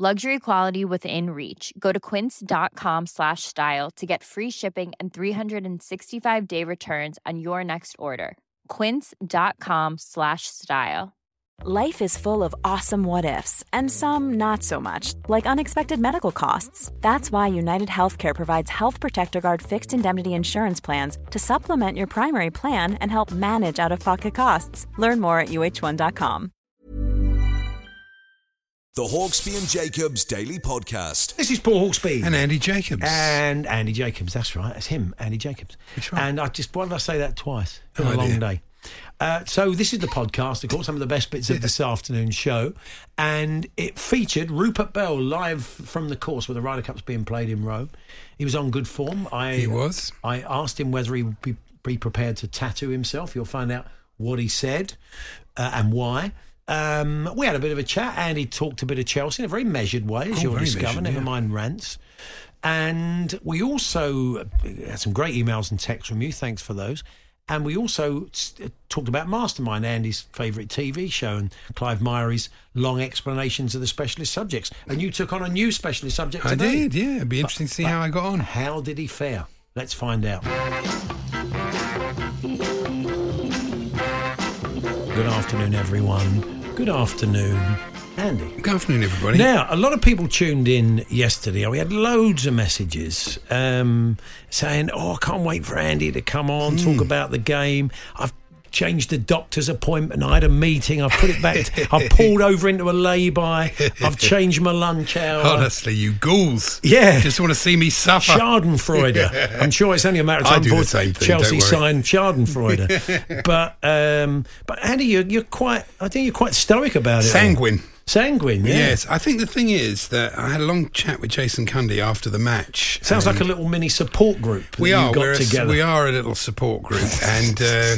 Luxury quality within reach. Go to quince.com slash style to get free shipping and 365 day returns on your next order. Quince.com slash style. Life is full of awesome what ifs, and some not so much, like unexpected medical costs. That's why United Healthcare provides Health Protector Guard fixed indemnity insurance plans to supplement your primary plan and help manage out of pocket costs. Learn more at uh1.com. The Hawksbee and Jacobs Daily Podcast. This is Paul Hawksbee. And Andy Jacobs. And Andy Jacobs, that's right. It's him, Andy Jacobs. That's right. And I just, why did I say that twice? It's been No a long idea. day. Uh, so this is the podcast, of course, some of the best bits of this afternoon's show. And it featured Rupert Bell live from the course where the Ryder Cup's being played in Rome. He was on good form. I, He was. I asked him whether he would be, be prepared to tattoo himself. You'll find out what he said uh, and why. Um, we had a bit of a chat, and he talked a bit of Chelsea in a very measured way, as Oh, you'll discover. measured, Never yeah. mind rants. And we also had some great emails and texts from you. Thanks for those. And we also talked about Mastermind, Andy's favourite TV show, and Clive Myrie's long explanations of the specialist subjects. And you took on a new specialist subject I did, yeah. It'd be interesting to see how I got on. How did he fare? Let's find out. Good afternoon, everyone. Good afternoon, Andy. Good afternoon, everybody. Now, a lot of people tuned in yesterday. We had loads of messages um, saying, "Oh, I can't wait for Andy to come on talk about the game." I've changed the doctor's appointment. I had a meeting. I've put it back. I've pulled over into a lay-by. I've changed my lunch hour. Honestly, you ghouls. Yeah. Just want to see me suffer. Schadenfreude. I'm sure it's only a matter of time before Chelsea signed Schadenfreude. but um, but Andy, you're, you're quite. I think you're quite stoic about it. Sanguine. Sanguine. Yeah. Yes, I think the thing is that I had a long chat with Jason Cundy after the match. Sounds like a little mini support group. we are. got We're a, we are a little support group, and uh,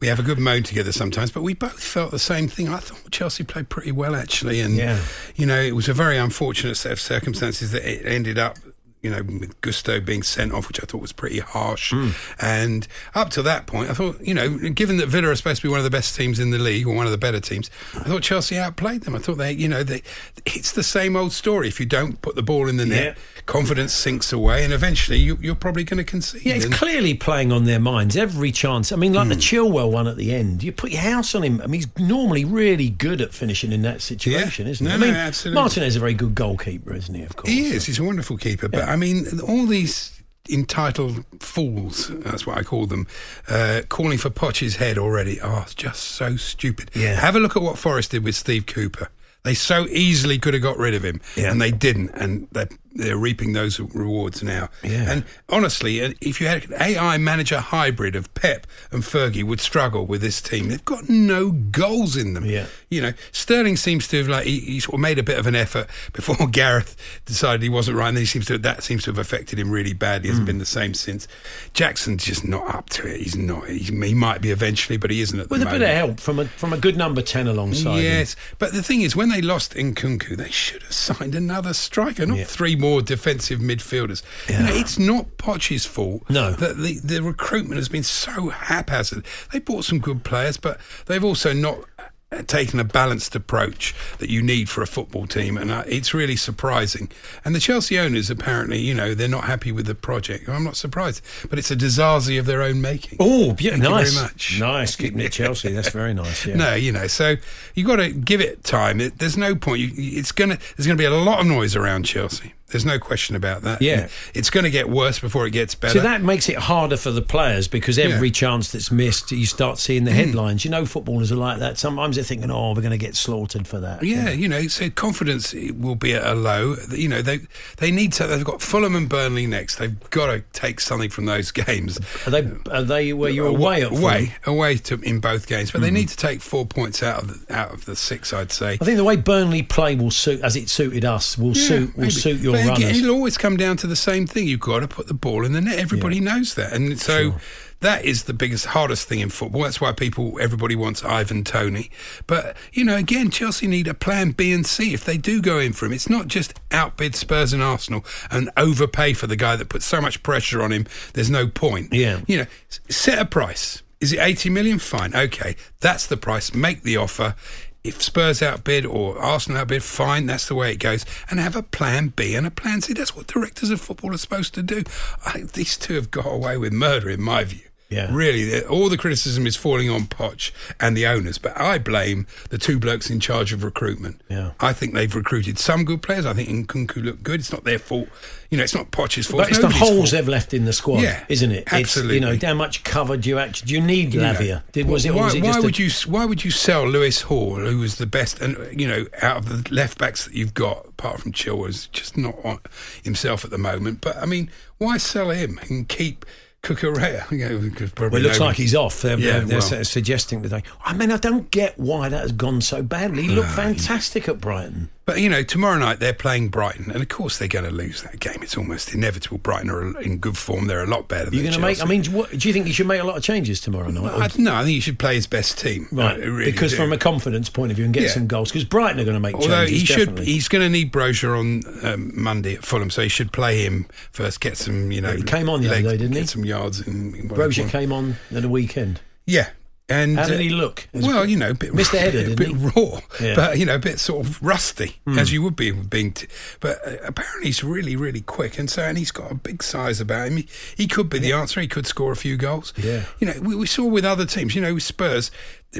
we have a good moan together sometimes. But we both felt the same thing. I thought Chelsea played pretty well actually, and Yeah. you know it was a very unfortunate set of circumstances that it ended up. You know, with Gusto being sent off, which I thought was pretty harsh. Hmm. And up to that point, I thought, you know, given that Villa are supposed to be one of the best teams in the league or one of the better teams, I thought Chelsea outplayed them. I thought they, you know, they, it's the same old story. If you don't put the ball in the net, Yeah. Confidence sinks away, and eventually you, you're probably going to concede. Yeah, it's And- clearly playing on their minds every chance. I mean, like the Hmm. Chilwell one at the end, you put your house on him. I mean, he's normally really good at finishing in that situation, Yeah. isn't he? No, I mean, no, absolutely. Martinez is a very good goalkeeper, isn't he? Of course. He is. He's a wonderful keeper. But I mean, all these entitled fools, that's what I call them, uh, calling for Poch's head already are just so stupid. Yeah. Have a look at what Forest did with Steve Cooper. They so easily could have got rid of him, Yeah. and they didn't, and they're, they're reaping those rewards now. Yeah. And honestly, uh, if you had an AI manager hybrid of Pep and Fergie, would struggle with this team. They've got no goals in them. Yeah. You know, Sterling seems to have like he, he sort of made a bit of an effort before Gareth decided he wasn't right, and he seems to that seems to have affected him really badly. Hmm. Hasn't been the same since. Jackson's just not up to it. He's not. He's, he might be eventually, but he isn't at With the moment. With a bit of help from a from a good number ten alongside. him. Yes, but the thing is, when they lost Nkunku, they should have signed another striker, not Yeah. three more defensive midfielders. You know, it's not Poch's fault. No. that the, the recruitment has been so haphazard. They bought some good players, but they've also not uh, taken a balanced approach that you need for a football team, and uh, it's really surprising. And the Chelsea owners, apparently, you know, they're not happy with the project. I'm not surprised, but it's a disaster of their own making. Oh, yeah, Thank you nice. very much. Nice keeping it Chelsea. That's very nice. Yeah. No, you know, so you have got to give it time. It, there's no point. You, it's gonna. There's gonna be a lot of noise around Chelsea. There's no question about that. Yeah. it's going to get worse before it gets better. So that makes it harder for the players because every Yeah. chance that's missed, you start seeing the headlines. You know, footballers are like that. Sometimes they're thinking, "Oh, we're going to get slaughtered for that." yeah, you know, so confidence will be at a low. You know, they they need to. They've got Fulham and Burnley next. They've got to take something from those games. Are they? Are they where you're away at? away, away to in both games, Hmm. but they need to take four points out of the, out of the six. I'd say. I think the way Burnley play will suit, as it suited us, will Yeah, suit will maybe. suit your Again, runners. it'll always come down to the same thing. You've got to put the ball in the net. Everybody Yeah. knows that, and so that is the biggest, hardest thing in football. That's why people, everybody wants Ivan Toney. But you know, again, Chelsea need a plan B and C if they do go in for him. It's not just outbid Spurs and Arsenal and overpay for the guy that puts so much pressure on him. There's no point. Yeah. you know, set a price. Is it 80 million? Fine. Okay. That's the price. Make the offer. If Spurs outbid or Arsenal outbid, fine. That's the way it goes. And have a plan B and a plan C. That's what directors of football are supposed to do. I these two have got away with murder, in my view. Yeah. Really, all the criticism is falling on Poch and the owners, but I blame the two blokes in charge of recruitment. Yeah. I think they've recruited some good players. I think Nkunku looked good. It's not their fault. You know, it's not Poch's fault. But it's the holes fault. they've left in the squad, Yeah, isn't it? absolutely. It's, you know, how much cover do you actually do you need You know, Lavia? Did was it? why, was it why just a- would you why would you sell Lewis Hall, who was the best, and you know, out of the left backs that you've got, apart from Chilwell's just not on himself at the moment. But I mean, why sell him and keep You know, Well, it looks like he's off. They're, Yeah, they're, well. suggesting today. I mean, I don't get why that has gone so badly. He looked fantastic at Brighton. But you know, tomorrow night they're playing Brighton, and of course they're going to lose that game. It's almost inevitable. Brighton are in good form. They're a lot better. You're than going to make. I mean, what, do you think you should make a lot of changes tomorrow night? I, no, I think you should play his best team. right, really because do. from a confidence point of view and get Yeah. some goals. Because Brighton are going to make Although changes. he should, definitely. he's going to need Broja on um, Monday at Fulham, so he should play him first. Get some, you know, he came on the other day, didn't he? Get some yards in. in Broja came on at the weekend. Yeah, and How did uh, he look? Well, you know, a bit the header, a bit raw, Yeah. But you know, a bit sort of rusty, as you would be being. T- but uh, apparently, he's really, really quick, and so and he's got a big size about him. He, he could be the answer. He could score a few goals. Yeah. you know, we, we saw with other teams. You know, with Spurs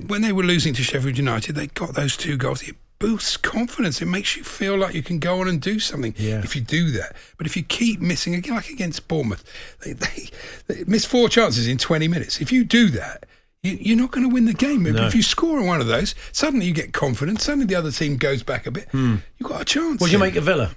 when they were losing to Sheffield United, they got those two goals. It boosts confidence. It makes you feel like you can go on and do something Yeah. if you do that. But if you keep missing, again, like against Bournemouth, they, they, they miss four chances in 20 minutes. If you do that, you, you're not going to win the game. But No. if you score on one of those, suddenly you get confidence. Suddenly the other team goes back a bit. Hmm. You've got a chance. What do you make of Villa?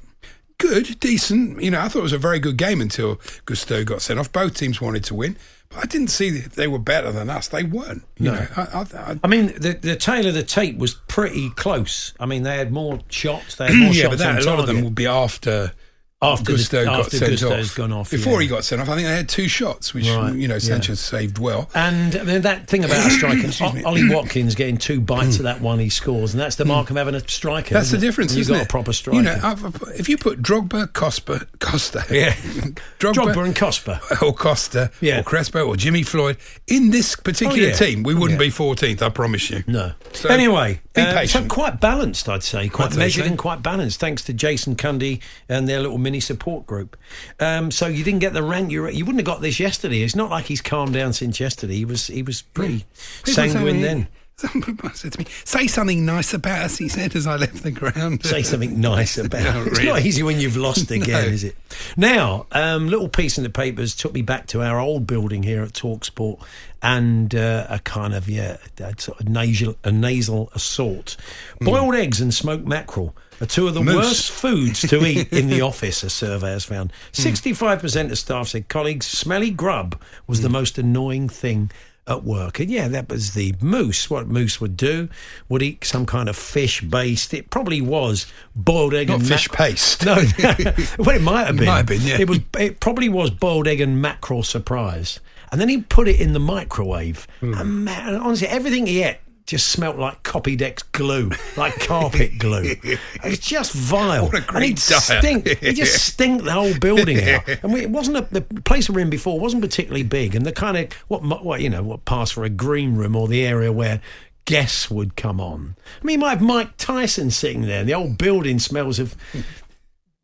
Good, decent. You know, I thought it was a very good game until Gusto got sent off. Both teams wanted to win, but I didn't see that they were better than us. They weren't. You No. know, I, I, I, I mean, the the tail of the tape was pretty close. I mean, they had more shots. They had more yeah, shots but that, a lot of them would be after After the- got after sent Gusto's off. gone off, Before yeah. he got sent off, I think they had two shots, which Right, you know yeah. Sanchez saved well. And then that thing about a striker. Ollie Watkins getting two bites of that one he scores, and that's the mark of having a striker. That's the difference, You've got it? a proper striker. You know, I've- if you put Drogba, Costa, Costa, Yeah. Drogba, Drogba and Cosper. or Costa, Yeah. or Crespo, or Jimmy Floyd in this particular Oh, yeah. team, we wouldn't Yeah. be 14th. I promise you. No. So, anyway, be uh, so quite balanced, I'd say. Quite I'd measured and quite balanced, thanks to Jason Cundy and their little mini support group. Um, so you didn't get the rant. You, you wouldn't have got this yesterday. It's not like he's calmed down since yesterday. He was he was pretty People sanguine then. Somebody said to me, "Say something nice about us." He said as I left the ground. Say something nice about No, it. It's not easy when you've lost again, No. is it? Now, um, little piece in the papers took me back to our old building here at Talksport and uh, a kind of, yeah, a sort of nasal, a nasal assault. Boiled eggs and smoked mackerel two of the Hmm. Moose. worst foods to eat in the office, a survey has found. Hmm. 65% of staff said colleagues, smelly grub was Hmm. the most annoying thing at work. And yeah, that was the moose. What moose would do would eat some kind of fish based. It probably was boiled egg Not and fish mac- paste. No, well, it might have been. Might have been, yeah. It was. It probably was boiled egg and mackerel surprise. And then he put it in the microwave. Hmm. And man, honestly, everything he ate just smelt like Copydex glue, like carpet glue. It's just vile. What a and great he'd diet. stink. He just stink the whole building out. And we, it wasn't a, the place we were in before wasn't particularly big, and the kind of what what you know what passed for a green room or the area where guests would come on. I mean, you might have Mike Tyson sitting there. and The old building smells of.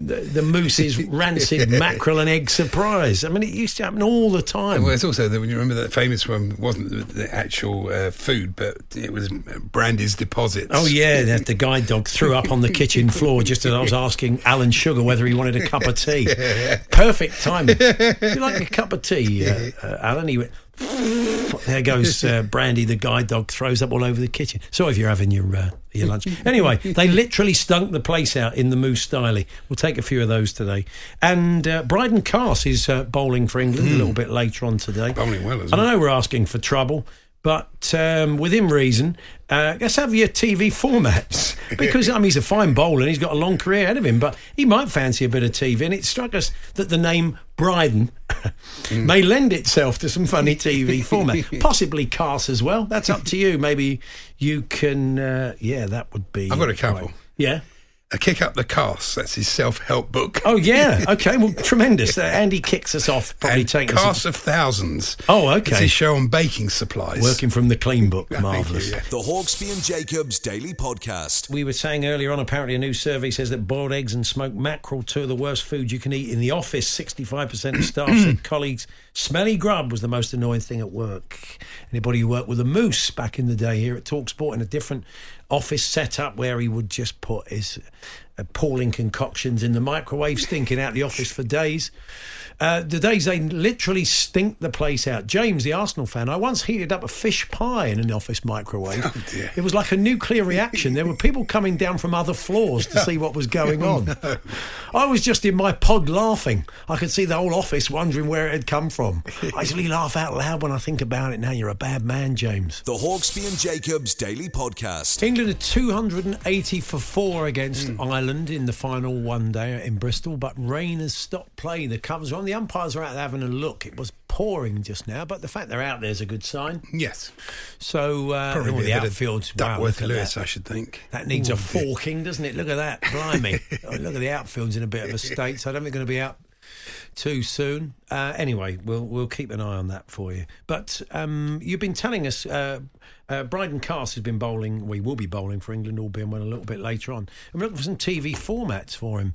The, the moose's rancid mackerel and egg surprise. I mean, it used to happen all the time. Well, it's also when you remember that famous one wasn't the, the actual uh, food, but it was Brandy's deposits. Oh yeah, that the guide dog threw up on the kitchen floor just as I was asking Alan Sugar whether he wanted a cup of tea. Perfect timing. you like a cup of tea, uh, uh, Alan? He went. There goes uh, Brandy, the guide dog, throws up all over the kitchen. Sorry if you're having your uh, your lunch. Anyway, they literally stunk the place out in the Moose Styly. We'll take a few of those today. And uh, Brydon Carse is uh, bowling for England a little bit later on today. Bowling well And I know we're asking for trouble, but um, within reason, uh, let's have your TV formats. Because, I mean, he's a fine bowler and he's got a long career ahead of him, but he might fancy a bit of TV. And it struck us that the name Brydon may lend itself to some funny TV format. Possibly Carse as well. That's up to you. Maybe you can, uh, yeah, that would be. I've got a couple. Yeah. A Kick Up the Carse, that's his self help book. Oh, yeah. Okay. Well, tremendous. Uh, Andy kicks us off, probably and taking us. Cast of Thousands. Oh, It's okay. his show on baking supplies. Working from the clean book. Thank you, Marvellous. yeah. The Hawksbee and Jacobs Daily Podcast. We were saying earlier on, apparently a new survey says that boiled eggs and smoked mackerel, two of the worst foods you can eat in the office. 65% of staff said colleagues, smelly grub was the most annoying thing at work. Anybody who worked with a moose back in the day here at Talksport in a different office setup where he would just put his appalling concoctions in the microwave, stinking out the office for days. Uh, the days they literally stink the place out. James, the Arsenal fan, I once heated up a fish pie in an office microwave. dear. It was like a nuclear reaction. There were people coming down from other floors to see what was going on. I was just in my pod laughing. I could see the whole office wondering where it had come from. I usually laugh out loud when I think about it now. You're a bad man, James. The Hawksbee and Jacobs Daily Podcast. England are 280 for four against Ireland in the final one day in Bristol, but rain has stopped play. The covers are on. The umpires are out there having a look. It was pouring just now, but the fact they're out there is a good sign. Yes. So uh, Probably the a bit of outfield's wow, Duckworth look Lewis, that. I should think. That needs Ooh, a forking, doesn't it? Look at that. Blimey. Oh, look at the outfield's in a bit of a state, so I don't think it's going to be out too soon. Uh, anyway, we'll we'll keep an eye on that for you. But um, you've been telling us uh, uh, Brydon Carse has been bowling. We will be bowling for England, all being well, a little bit later on. And we're looking for some TV formats for him.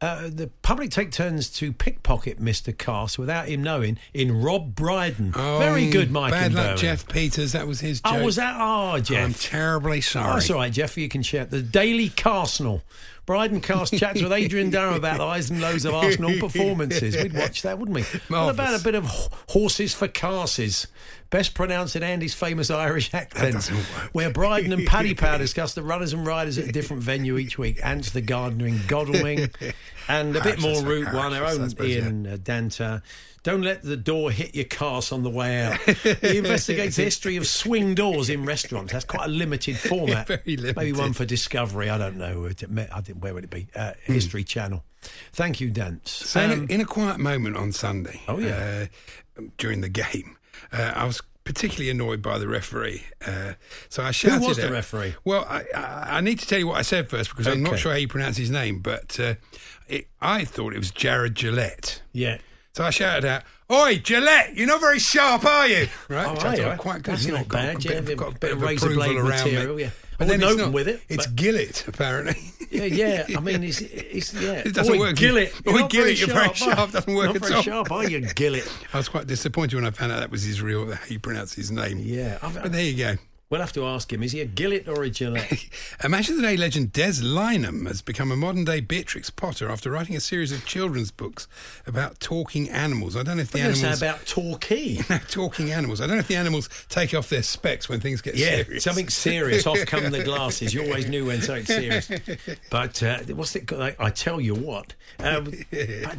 Uh, the public take turns to pickpocket Mr. Carse without him knowing in Rob Brydon. Very Oh, good, Mike. Bad luck, Berwin. Jeff Peters. That was his joke. Oh, was that? Oh, Jeff. I'm terribly Oh, sorry. that's all right, Jeff. You can share the Daily Carsenal. Brydon Carse chats with Adrian Durham about the highs and lows of Arsenal performances. We'd watch that, wouldn't we? What about a bit of horses for carses? Best pronounced in Andy's famous Irish accent. Doesn't. Where Brydon and Paddy Power discuss the runners and riders at a different venue each week. Ants the Gardener in Godalming. And a bit more Route 1, our own Ian uh, Danter. Don't let the door hit your cars on the way out. He investigates the history of swing doors in restaurants. That's quite a limited format. Very Maybe one for Discovery. I don't know. It I didn't, where would it be? Uh, History Channel. Thank you, Dance. So in, a, in a quiet moment on Sunday, Um, Oh, yeah. uh, during the game, uh, I was particularly annoyed by the referee. Uh, so I shouted. Who was the referee? Well, I, I, I need to tell you what I said first because I'm not sure how you pronounce his name, but uh, it, I thought it was Jarred Gillette. yeah. So I shouted out, "Oi, Gillette! You're not very sharp, are you?" Right, Oh, which I you? thought quite good. That's you know, not bad, yeah, bit, got a bit of razor blade around material, yeah. But then it's open not, with it, It's Gillett, apparently. Yeah, yeah. I mean, it's, it's yeah. It doesn't Oi, work. Gillett. Oi, not very Gillett, you're very sharp. Doesn't work not at very all. sharp, are you, Gillett? I was quite disappointed when I found out that was his real, how you pronounce his name. Yeah, I've- but there you go. We'll have to ask him. Is he a Gillett or a Gillette? Imagine the Day legend Des Lynam has become a modern day Beatrix Potter after writing a series of children's books about talking animals. I don't know if the I'm going say animals. about Torquay. talking animals. I don't know if the animals take off their specs when things get Yeah, serious. something serious. Off come the glasses. You always knew when something serious. But uh, what's it called? I, I tell you what. Um,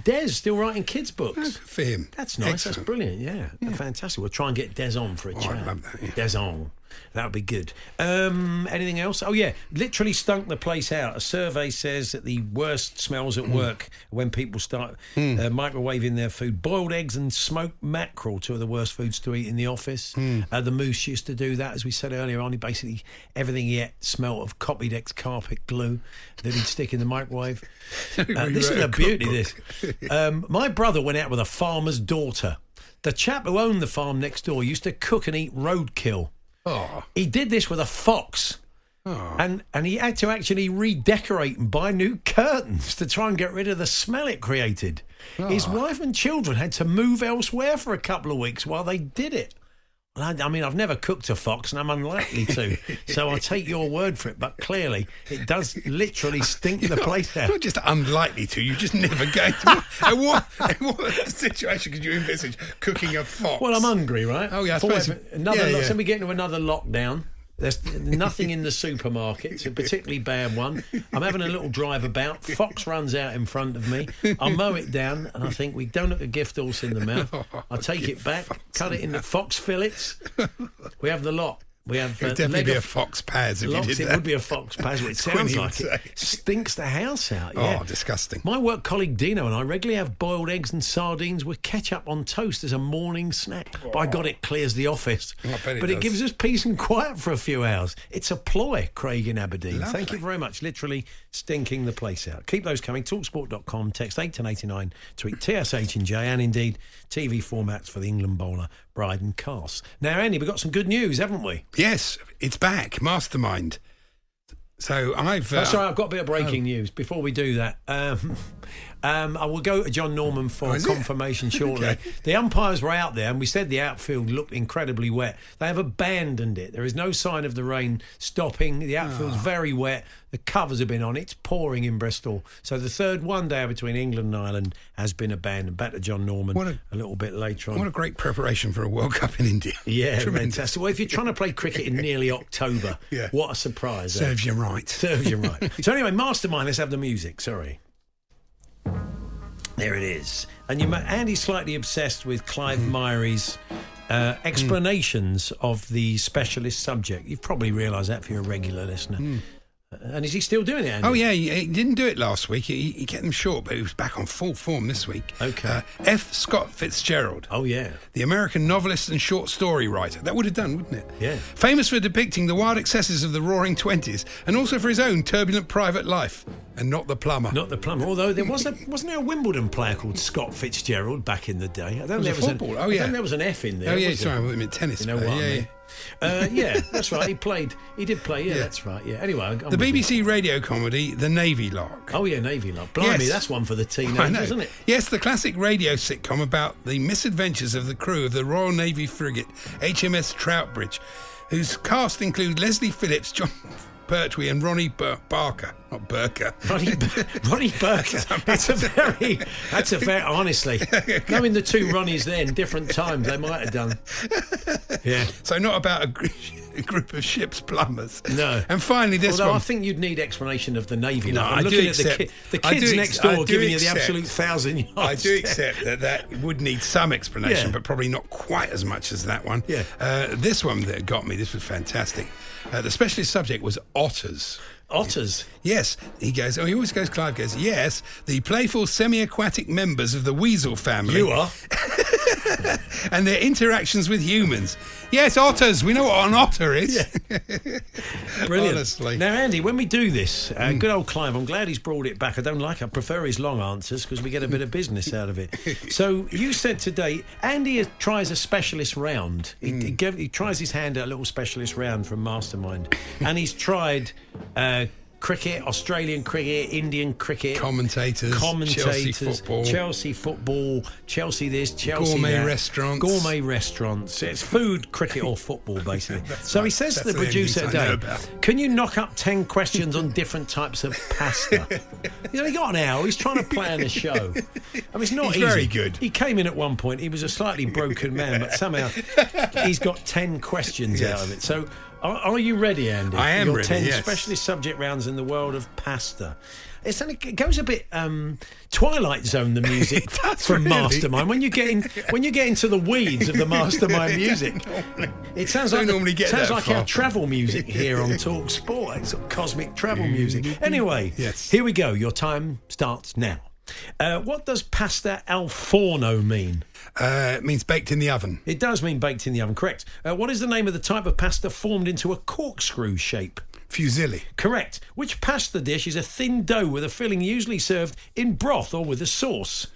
Des still writing kids' books. for him. That's nice. That's brilliant. Yeah, fantastic. We'll try and get Des on for a Oh, chat. I'd love that, yeah. Des on. That would be good. Um, anything else? Oh yeah, literally stunk the place out. A survey says that the worst smells Hmm. at work when people start uh, microwaving their food. Boiled eggs and smoked mackerel, two of the worst foods to eat in the office. Hmm. Uh, the moose used to do that, as we said earlier on. He basically everything he ate smelled of Copydex carpet glue that he'd stick in the microwave. Uh, this is a a beauty. This. Um, my brother went out with a farmer's daughter. The chap who owned the farm next door used to cook and eat roadkill. Oh, He did this with a fox. Oh. And and he had to actually redecorate and buy new curtains to try and get rid of the smell it created. His ah. wife and children had to move elsewhere for a couple of weeks while they did it. I, I mean, I've never cooked a fox, and I'm unlikely to, so I'll take your word for it. But clearly, it does literally stink the place out. not just unlikely to, you just never going to. in, what, in what situation could you envisage cooking a fox? Well, I'm hungry, right? Oh, yeah, I suppose- another. yeah, lo- yeah. So we get into another lockdown. There's nothing in the supermarket. It's a particularly bad one. I'm having a little drive about. Fox runs out in front of me. I mow it down, and I think we don't look a gift horse in the mouth. I take it back, cut it into fox fillets. We have the lot. We have uh, definitely be a fox paz if Lots, you did it that. would be a fox pas. It sounds like it. Stinks the house out. Oh, Yeah. disgusting. My work colleague Dino and I regularly have boiled eggs and sardines with ketchup on toast as a morning snack. By God, it clears the office. Bet it but it gives us peace and quiet for a few hours. It's a ploy, Craig in Aberdeen. Thank you very much. Literally stinking the place out. Keep those coming. Talksport.com, text 81089, tweet TSH and J, and indeed TV formats for the England bowler, Brydon Carse. Now, Andy, we've got some good news, haven't we? Yes, it's back, Mastermind. So I've. Uh, Oh, sorry, I've got a bit of breaking news. Before we do that, um, um, I will go to John Norman for Oh, is it? confirmation shortly. Okay. The umpires were out there, and we said the outfield looked incredibly wet. They have abandoned it. There is no sign of the rain stopping. The outfield's Ah. very wet. The covers have been on. It's pouring in Bristol. So the third one day between England and Ireland has been abandoned. Back to John Norman What a- little bit later on. what a great preparation for a World Cup in India. yeah, Tremendous. fantastic. Well, if you're trying to play cricket in nearly October, Yeah. what a surprise! eh? Serves you right. Serves you right. so anyway, Mastermind. Let's have the music. Sorry. There it is. And you, Andy's slightly obsessed with Clive Mm-hmm. Myrie's uh, explanations of the specialist subject. You've probably realised that if you're a regular listener. Uh, And is he still doing it? Andy? Oh yeah, he, he didn't do it last week. He, he kept them short, but he was back on full form this week. Okay. Uh, F. Scott Fitzgerald. Oh yeah. The American novelist and short story writer. That would have done, wouldn't it? Yeah. Famous for depicting the wild excesses of the roaring 20s and also for his own turbulent private life. And not the plumber. Not the plumber. Although there was a wasn't there a Wimbledon player called Scott Fitzgerald back in the day? I don't Was think there was football? An, Oh, I yeah. think there was an F in there. oh, yeah, sorry. I meant tennis. You know player. what I yeah, mean? Uh, yeah, that's right. He played. He did play. Yeah, Yeah. that's right. Yeah. Anyway, I'm The with you. BBC radio comedy The Navy Lark. Oh yeah, Navy Love. Blimey, Yes. that's one for the teenagers, isn't it? Yes, the classic radio sitcom about the misadventures of the crew of the Royal Navy frigate HMS Troutbridge, whose cast include Leslie Phillips, Jon Pertwee, and Ronnie Bur- Barker. Not Burker. Ronnie, Ronnie Burke. That's a very. That's a very. Honestly, knowing the two Ronnies then, different times, they might have done. Yeah. So not about a, a group of ship's plumbers. No. And finally, this Although one. I think you'd need explanation of the Navy. No, I'm I do looking at the, accept- ki- the kids do next ex- door do giving you the absolute thousand yards. I do accept that that would need some explanation, Yeah. but probably not quite as much as that one. Yeah. Uh, this one that got me, this was fantastic. Uh, the specialist subject was otters. Otters. Yes, he goes. Oh, he always goes. Clive goes. Yes, the playful semi-aquatic members of the weasel family. You are. and their interactions with humans. Yes, otters. We know what an otter is. Brilliant. Honestly. Now, Andy, when we do this, uh, good old Clive, I'm glad he's brought it back. I don't like I prefer his long answers because we get a bit of business out of it. So, you said today, Andy tries a specialist round. He, Hmm. he, gave, he tries his hand at a little specialist round from Mastermind. and he's tried. Uh, Cricket, Australian cricket, Indian cricket, Commentators, commentators, Chelsea football. Chelsea football, Chelsea this, Chelsea Gourmet that. restaurants. gourmet restaurants. It's food, cricket, or football, basically. so he right. says to the the producer today, "Can you knock up ten questions on different types of pasta?" you know, he got an hour. He's trying to plan a show. I mean, it's not He's easy. very good. He came in at one point. He was a slightly broken man, but somehow he's got ten questions out of it. So. Are, are you ready, Andy? I am Your ready, Ten yes. specialist subject rounds in the world of pasta. It's it goes a bit um, Twilight Zone. The music from really. Mastermind when you get in when you get into the weeds of the Mastermind music. It sounds like normally get sounds like our travel music here on Talk Sport. It's sort of cosmic travel music. Anyway, Yes. here we go. Your time starts now. Uh, what does pasta al forno mean? Uh, it means baked in the oven. It does mean baked in the oven, correct. Uh, what is the name of the type of pasta formed into a corkscrew shape? Fusilli. Correct. Which pasta dish is a thin dough with a filling usually served in broth or with a sauce?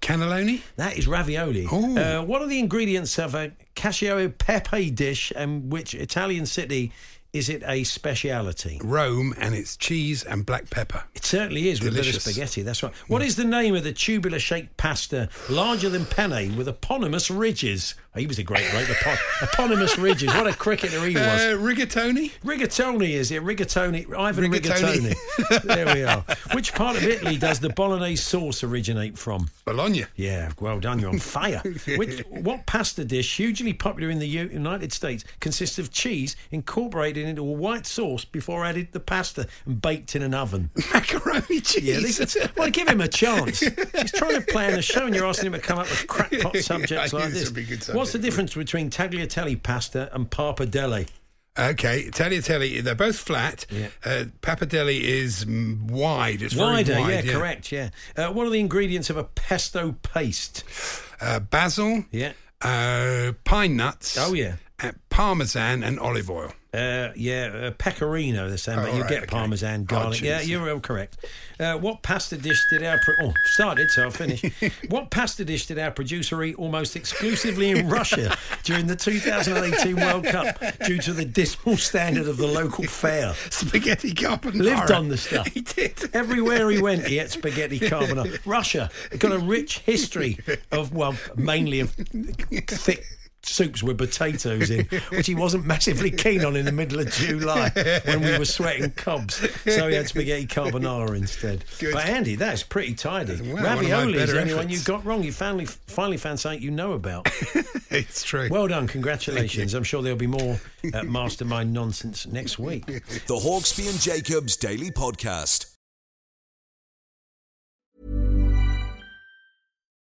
Cannelloni. That is ravioli. Uh, what are the ingredients of a cacio e pepe dish and which Italian city is it a speciality? Rome and it's cheese and black pepper. It certainly is with a bit of spaghetti. That's right. What is the name of the tubular shaped pasta larger than penne with eponymous ridges? Oh, he was a great bloke. Epon- eponymous ridges. What a cricketer he was. Uh, rigatoni. Rigatoni is it? Rigatoni. Ivan Rigatoni. Rigatoni. there we are. Which part of Italy does the bolognese sauce originate from? Bologna. Yeah, well done. You're on fire. Which, what pasta dish, hugely popular in the United States, consists of cheese incorporated it into a white sauce before I added the pasta and baked in an oven. Macaroni cheese. Yeah, this, well, give him a chance. He's trying to plan a show, and you're asking him to come up with crackpot subjects knew like this this. would be a good What's the difference between tagliatelle pasta and pappardelle? Okay, tagliatelle, they're both flat. Yeah. Uh, pappardelle is wide. It's Wider, wide, yeah, correct, yeah. Uh, what are the ingredients of a pesto paste? Uh, basil, Yeah. uh, pine nuts. Oh, yeah. uh, parmesan and olive oil. Uh, yeah, uh, pecorino, they're saying, Oh, but you right, get okay. parmesan, Oh, garlic. yeah, you're all correct. Uh, what pasta dish did our. Pro- oh, started, so I'll finish. what pasta dish did our producer eat almost exclusively in Russia during the 2018 World Cup due to the dismal standard of the local fare? Spaghetti carbonara. Lived on the stuff. He did. Everywhere he went, he ate spaghetti carbonara. Russia got a rich history of, well, mainly of thick soups with potatoes in, which he wasn't massively keen on in the middle of July when we were sweating cobs. So he had spaghetti carbonara instead. Good. But Andy, that's pretty tidy. Well, one of my Ravioli is the better only one you efforts. got wrong. You finally finally found something you know about. It's true. Well done, congratulations. I'm sure there'll be more uh, mastermind nonsense next week. The Hawksbee and Jacobs Daily Podcast.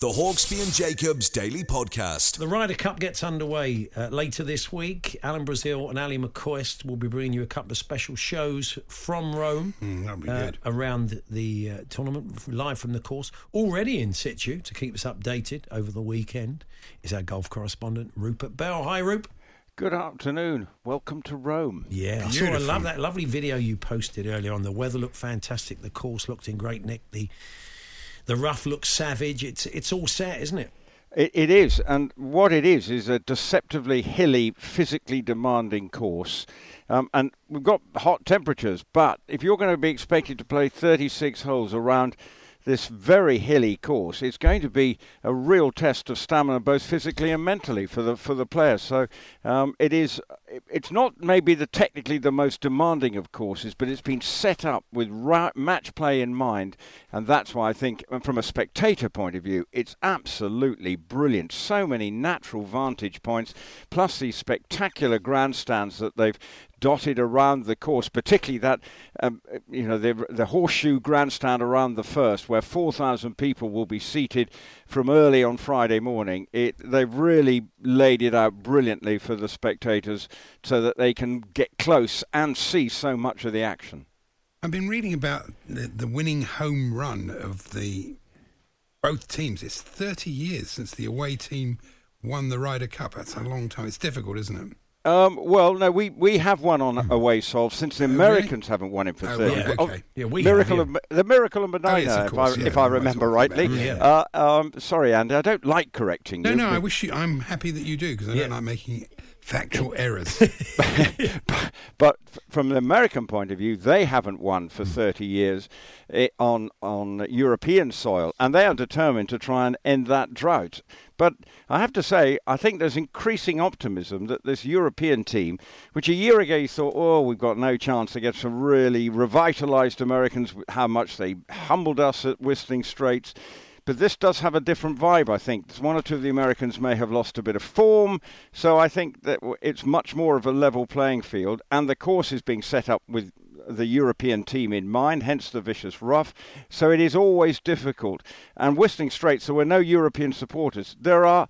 The Hawksbee and Jacobs Daily Podcast. The Ryder Cup gets underway uh, later this week. Alan Brazil and Ally McCoist will be bringing you a couple of special shows from Rome Mm, that'd be uh, good. around the uh, tournament, live from the course. Already in situ to keep us updated over the weekend is our golf correspondent Rupert Bell. Hi, Rup. Good afternoon. Welcome to Rome. Yeah, I saw. I love that lovely video you posted earlier on. The weather looked fantastic. The course looked in great nick. The the rough looks savage. It's it's all set, isn't it? It, it is, and what it is is a deceptively hilly, physically demanding course. Um, and we've got hot temperatures, but if you're going to be expected to play 36 holes around this very hilly course, it's going to be a real test of stamina, both physically and mentally, for the for the players. So um, it is. It- It's not maybe the technically the most demanding of courses, but it's been set up with ra- match play in mind, and that's why I think, from a spectator point of view, it's absolutely brilliant. So many natural vantage points, plus these spectacular grandstands that they've dotted around the course, particularly that um, you know the the horseshoe grandstand around the first, where 4,000 people will be seated from early on Friday morning. It they've really laid it out brilliantly for the spectators, so that they can get close and see so much of the action. I've been reading about the, the winning home run of the both teams. It's 30 years since the away team won the Ryder Cup. That's a long time. It's difficult, isn't it? Um, well, no, we, we have one on away solve since the Hmm. Oh? Americans haven't won it for Oh, 30 right, Oh, okay. Yeah, we miracle have, of the miracle of Medinah, Oh, yes, of if course, I yeah, if I remember rightly. yeah. Uh, um, sorry, Andy, I don't like correcting No, you. no, no, I wish you. I'm happy that you do because I Yeah. don't like making factual errors. but, but from the American point of view, they haven't won for 30 years eh, on on European soil, and they are determined to try and end that drought. But I have to say, I think there's increasing optimism that this European team, which a year ago you thought, oh, we've got no chance against some really revitalised Americans, how much they humbled us at Whistling Straits. But this does have a different vibe, I think. One or two of the Americans may have lost a bit of form, so I think that it's much more of a level playing field, and the course is being set up with the European team in mind, hence the vicious rough. So it is always difficult. And Whistling Straits, there were no European supporters. There are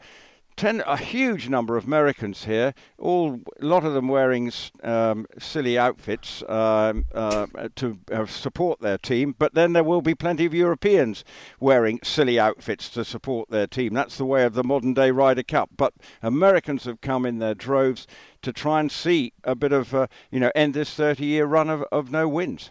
ten, a huge number of Americans here, all a lot of them wearing um, silly outfits um, uh, to uh, support their team. But then there will be plenty of Europeans wearing silly outfits to support their team. That's the way of the modern day Ryder Cup. But Americans have come in their droves to try and see a bit of uh, you know end this 30 year run of, of no wins.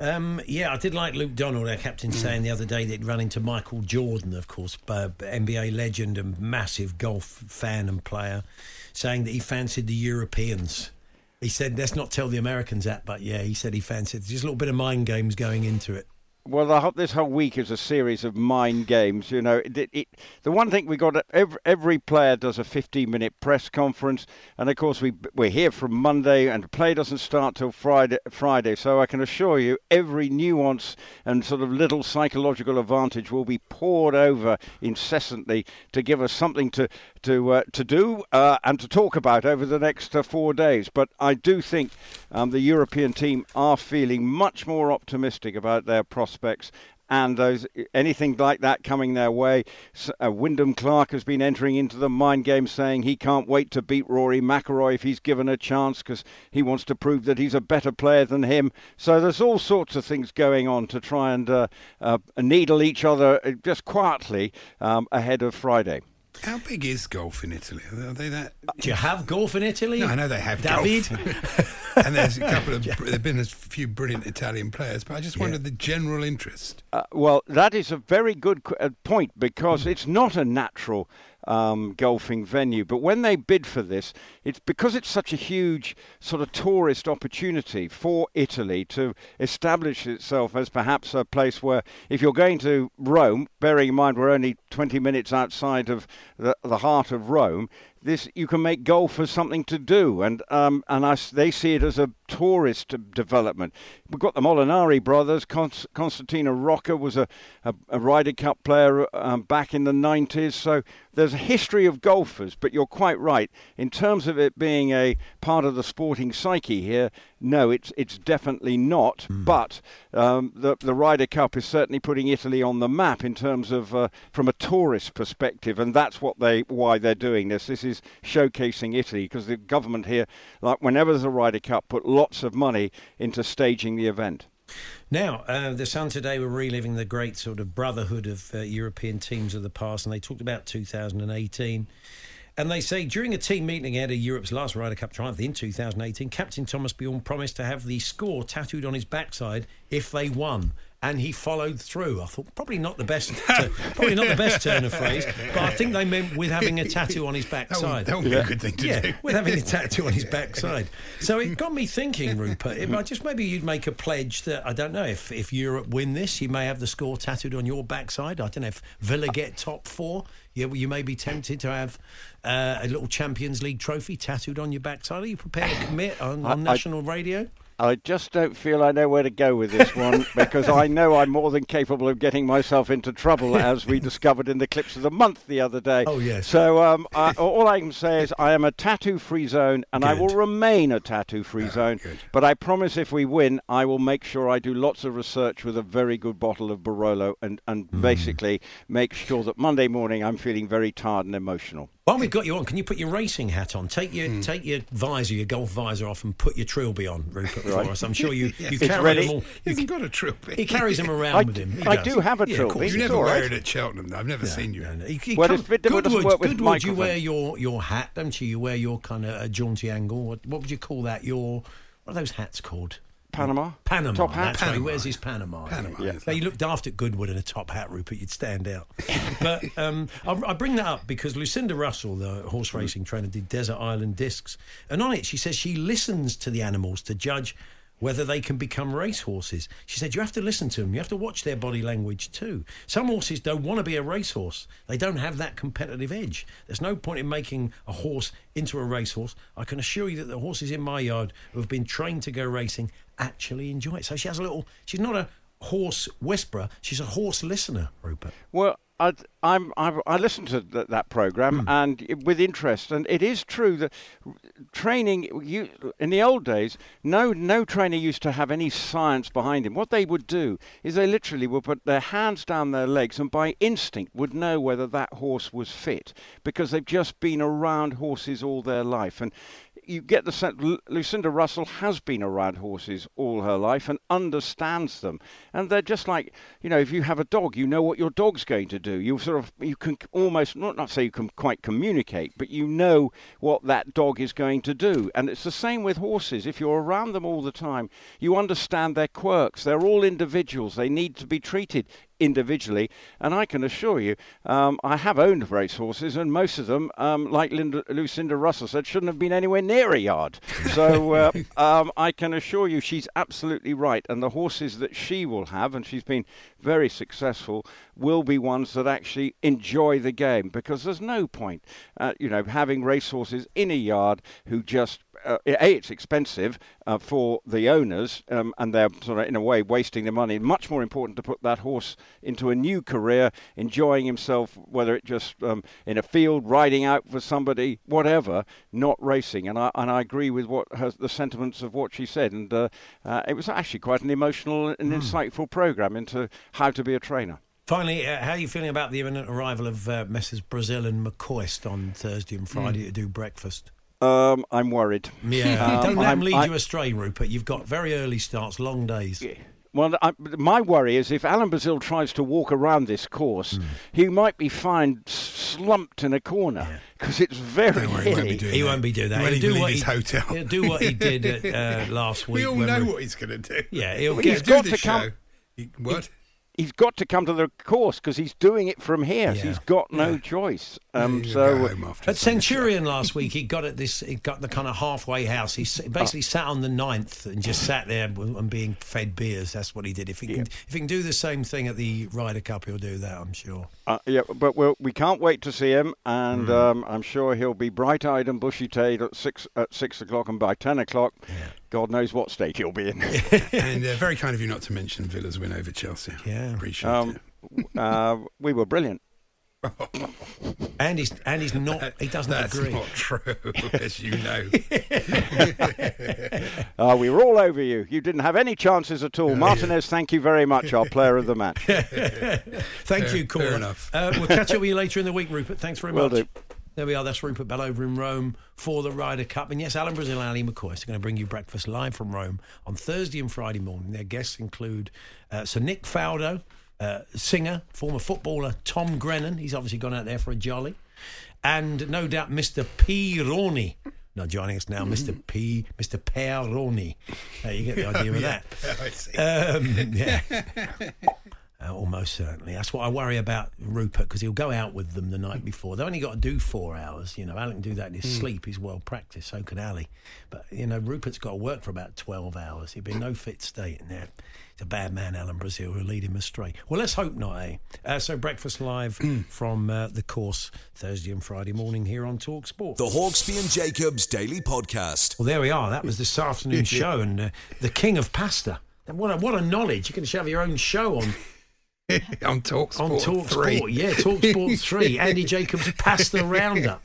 Um, yeah, I did like Luke Donald, our captain, saying the other day that he'd run into Michael Jordan, of course, uh, NBA legend and massive golf fan and player, saying that he fancied the Europeans. He said, let's not tell the Americans that, but yeah, he said he fancied. Just a little bit of mind games going into it. Well, the, this whole week is a series of mind games. You know, it, it, the one thing we got every, every player does a 15-minute press conference, and of course we we're here from Monday, and the play doesn't start till Friday. Friday, so I can assure you, every nuance and sort of little psychological advantage will be poured over incessantly to give us something to to uh, to do uh, and to talk about over the next uh, four days. But I do think um, the European team are feeling much more optimistic about their prospects prospects and those anything like that coming their way. Uh, Wyndham Clark has been entering into the mind game, saying he can't wait to beat Rory McIlroy if he's given a chance because he wants to prove that he's a better player than him. So there's all sorts of things going on to try and uh, uh, needle each other uh, just quietly um, ahead of Friday. How big is golf in Italy? Are they that? Do you have golf in Italy? No, I know they have David. and there's a couple of. There've been a few brilliant Italian players, but I just wondered yeah. the general interest. Uh, well, that is a very good uh, point because it's not a natural um, golfing venue. But when they bid for this, it's because it's such a huge sort of tourist opportunity for Italy to establish itself as perhaps a place where, if you're going to Rome, bearing in mind we're only 20 minutes outside of the, the heart of Rome, this you can make golf as something to do, and um, and I, they see it as a tourist development. We've got the Molinari brothers. Const- Constantino Rocca was a, a, a Ryder Cup player um, back in the 90s, so there's a history of golfers. But you're quite right in terms of it being a part of the sporting psyche here. No, it's it's definitely not. Mm. But um, the the Ryder Cup is certainly putting Italy on the map in terms of uh, from a tourist perspective, and that's what they why they're doing this. This is showcasing Italy because the government here, like whenever there's a Ryder Cup, put lots of money into staging the event. Now, uh, the Sun today were reliving the great sort of brotherhood of uh, European teams of the past, and they talked about 2018. And they say during a team meeting ahead of Europe's last Ryder Cup triumph in 2018, Captain Thomas Bjorn promised to have the score tattooed on his backside if they won and he followed through. I thought probably not the best, probably not the best turn of phrase, but I think they meant with having a tattoo on his backside. That would, that would be a good thing to yeah, do. with having a tattoo on his backside. So it got me thinking, Rupert. It might just maybe you'd make a pledge that I don't know if if Europe win this, you may have the score tattooed on your backside. I don't know if Villa get top four. Yeah, well, you may be tempted to have uh, a little Champions League trophy tattooed on your backside. Are you prepared to commit on, on I, national radio? I just don't feel I know where to go with this one because I know I'm more than capable of getting myself into trouble, as we discovered in the clips of the month the other day. Oh, yes. So um, I, all I can say is I am a tattoo free zone and good. I will remain a tattoo free zone. Good. But I promise if we win, I will make sure I do lots of research with a very good bottle of Barolo and, and mm. basically make sure that Monday morning I'm feeling very tired and emotional. While we've got you on, can you put your racing hat on? Take your mm. take your visor, your golf visor off, and put your trilby on, Rupert, right. for us. I'm sure you you carry ready. them all. Hasn't got a trilby. He carries them around I, with him. I do have a trilby. Yeah, you never wear it at Cheltenham. Though. I've never no, seen you. No, no. He, he well, Goodwood, work with Goodwood you wear your, your hat, don't you? You wear your kind of a jaunty angle. What, what would you call that? Your what are those hats called? Panama. Panama. Top hat. That's right. He wears his Panama. Panama, Yeah. Now, you looked daft at Goodwood in a top hat, Rupert. You'd stand out. but um, I, I bring that up because Lucinda Russell, the horse racing trainer, did Desert Island Discs, and on it she says she listens to the animals to judge whether they can become racehorses. She said you have to listen to them. You have to watch their body language too. Some horses don't want to be a racehorse. They don't have that competitive edge. There's no point in making a horse into a racehorse. I can assure you that the horses in my yard who have been trained to go racing actually enjoy it. So she has a little. She's not a horse whisperer. She's a horse listener, Rupert. Well, I, I'm, I, I listened to th- that program Hmm. and with interest, and it is true that training you in the old days, no no trainer used to have any science behind him. What they would do is they literally would put their hands down their legs and by instinct would know whether that horse was fit because they've just been around horses all their life and. You get the sense Lucinda Russell has been around horses all her life and understands them, and they're just like you know, if you have a dog, you know what your dog's going to do. You sort of you can almost not not say you can quite communicate, but you know what that dog is going to do. And it's the same with horses. If you're around them all the time, you understand their quirks. They're all individuals. They need to be treated individually. And I can assure you, um, I have owned racehorses, and most of them, um, like Linda, Lucinda Russell said, shouldn't have been anywhere near a yard. So uh, um, I can assure you, she's absolutely right. And the horses that she will have, and she's been very successful, will be ones that actually enjoy the game because there's no point, uh, you know, having racehorses in a yard who just uh, a it's expensive uh, for the owners um, and they're sort of in a way wasting their money. Much more important to put that horse into a new career enjoying himself whether it just um, in a field riding out for somebody whatever not racing. And I and I agree with what her, the sentiments of what she said. And uh, uh, it was actually quite an emotional and insightful program into how to be a trainer. Finally, uh, how are you feeling about the imminent arrival of uh, Messrs. Brazil and McCoist on Thursday and Friday to do breakfast? Um, I'm worried Yeah, Um, don't let them I'm- lead I- you astray, Rupert. You've got very early starts, long days. Well, I, my worry is if Alan Brazil tries to walk around this course, Hmm. he might be found slumped in a corner because it's very Don't worry, he won't be hilly. doing He that. won't be doing that. Won't He'll even do leave what his he, hotel. He'll do what he did at, uh, last week. we all know we- what he's going to do. Yeah, he'll Well, get. he's do got the to show. come- He- what? He's got to come to the course because he's doing it from here. Yeah. He's got no choice. Um, so go home after At he's done the show. Centurion last week, he got at this. He got the kind of halfway house. He s- basically sat on the ninth and just sat there and being fed beers. That's what he did. If he can, if he can do the same thing at the Ryder Cup, he'll do that. I'm sure. Uh, yeah, but we'll, we can't wait to see him, and Hmm. um, I'm sure he'll be bright-eyed and bushy-tailed at six at six o'clock, and by ten o'clock, God knows what state he'll be in. and uh, very kind of you not to mention Villa's win over Chelsea. Yeah. Appreciate um, it. uh, we were brilliant. And he's and he's not. He doesn't That's agree. not true, as you know. Uh, we were all over you. You didn't have any chances at all. Martinez, thank you very much, our player of the match. Thank Fair- you, caller. fair enough. Uh, we'll catch up with you later in the week, Rupert. Thanks very Will much. do. There we are. That's Rupert Bell over in Rome for the Ryder Cup. And yes, Alan Brazil and Ally McCoist are going to bring you breakfast live from Rome on Thursday and Friday morning. Their guests include uh, Sir Nick Faldo, uh, singer, former footballer Tom Grennan. He's obviously gone out there for a jolly. And no doubt Mr. P. Roney. Not joining us now, Mr. P. Mr. Peroni. Uh, you get the idea of that. I see. Um, yeah. Uh, almost certainly. That's what I worry about Rupert because he'll go out with them the night before. They've only got to do four hours. You know, Alan can do that in his Hmm. sleep. He's well practiced. So can Ally. But, you know, Rupert's got to work for about 12 hours. He'd be in no fit state. And there. He's a bad man, Alan Brazil, who'll lead him astray. Well, let's hope not, eh? Uh, so, breakfast live from uh, the course Thursday and Friday morning here on Talk Sport. The Hawksbee and Jacobs Daily Podcast. Well, there we are. That was this afternoon's show, and uh, the king of pasta. And What a, what a knowledge! You can have your own show on on Talk Sport on Talk 3. Sport. Yeah, Talk Sport three. Andy Jacobs pasta roundup.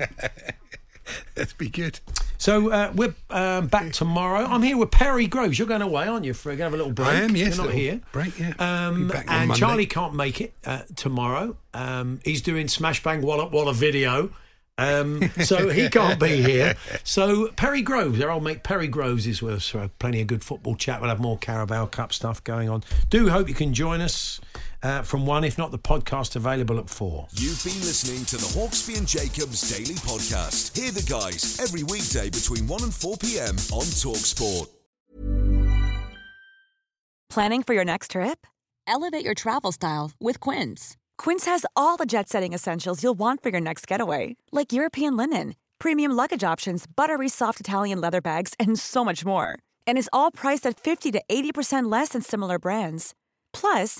Let's be good. So uh, we're um, back tomorrow. I'm here with Perry Groves. You're going away, aren't you? For going to have a little break. I am, yes, You're not here. break, yeah. Um, Be back on and. Charlie can't make it uh, tomorrow. Um, he's doing Smash Bang Wallop Wallop video. Um, so he can't be here. So Perry Groves, our old mate Perry Groves is with us for plenty of good football chat. We'll have more Carabao Cup stuff going on. Do hope you can join us uh, from one, if not the podcast available at four. You've been listening to the Hawksbee and Jacobs Daily Podcast. Hear the guys every weekday between 1 and 4 p.m. on Talk Sport. Planning for your next trip? Elevate your travel style with Quince. Quince has all the jet setting essentials you'll want for your next getaway, like European linen, premium luggage options, buttery soft Italian leather bags, and so much more. And is all priced at 50 to 80% less than similar brands. Plus,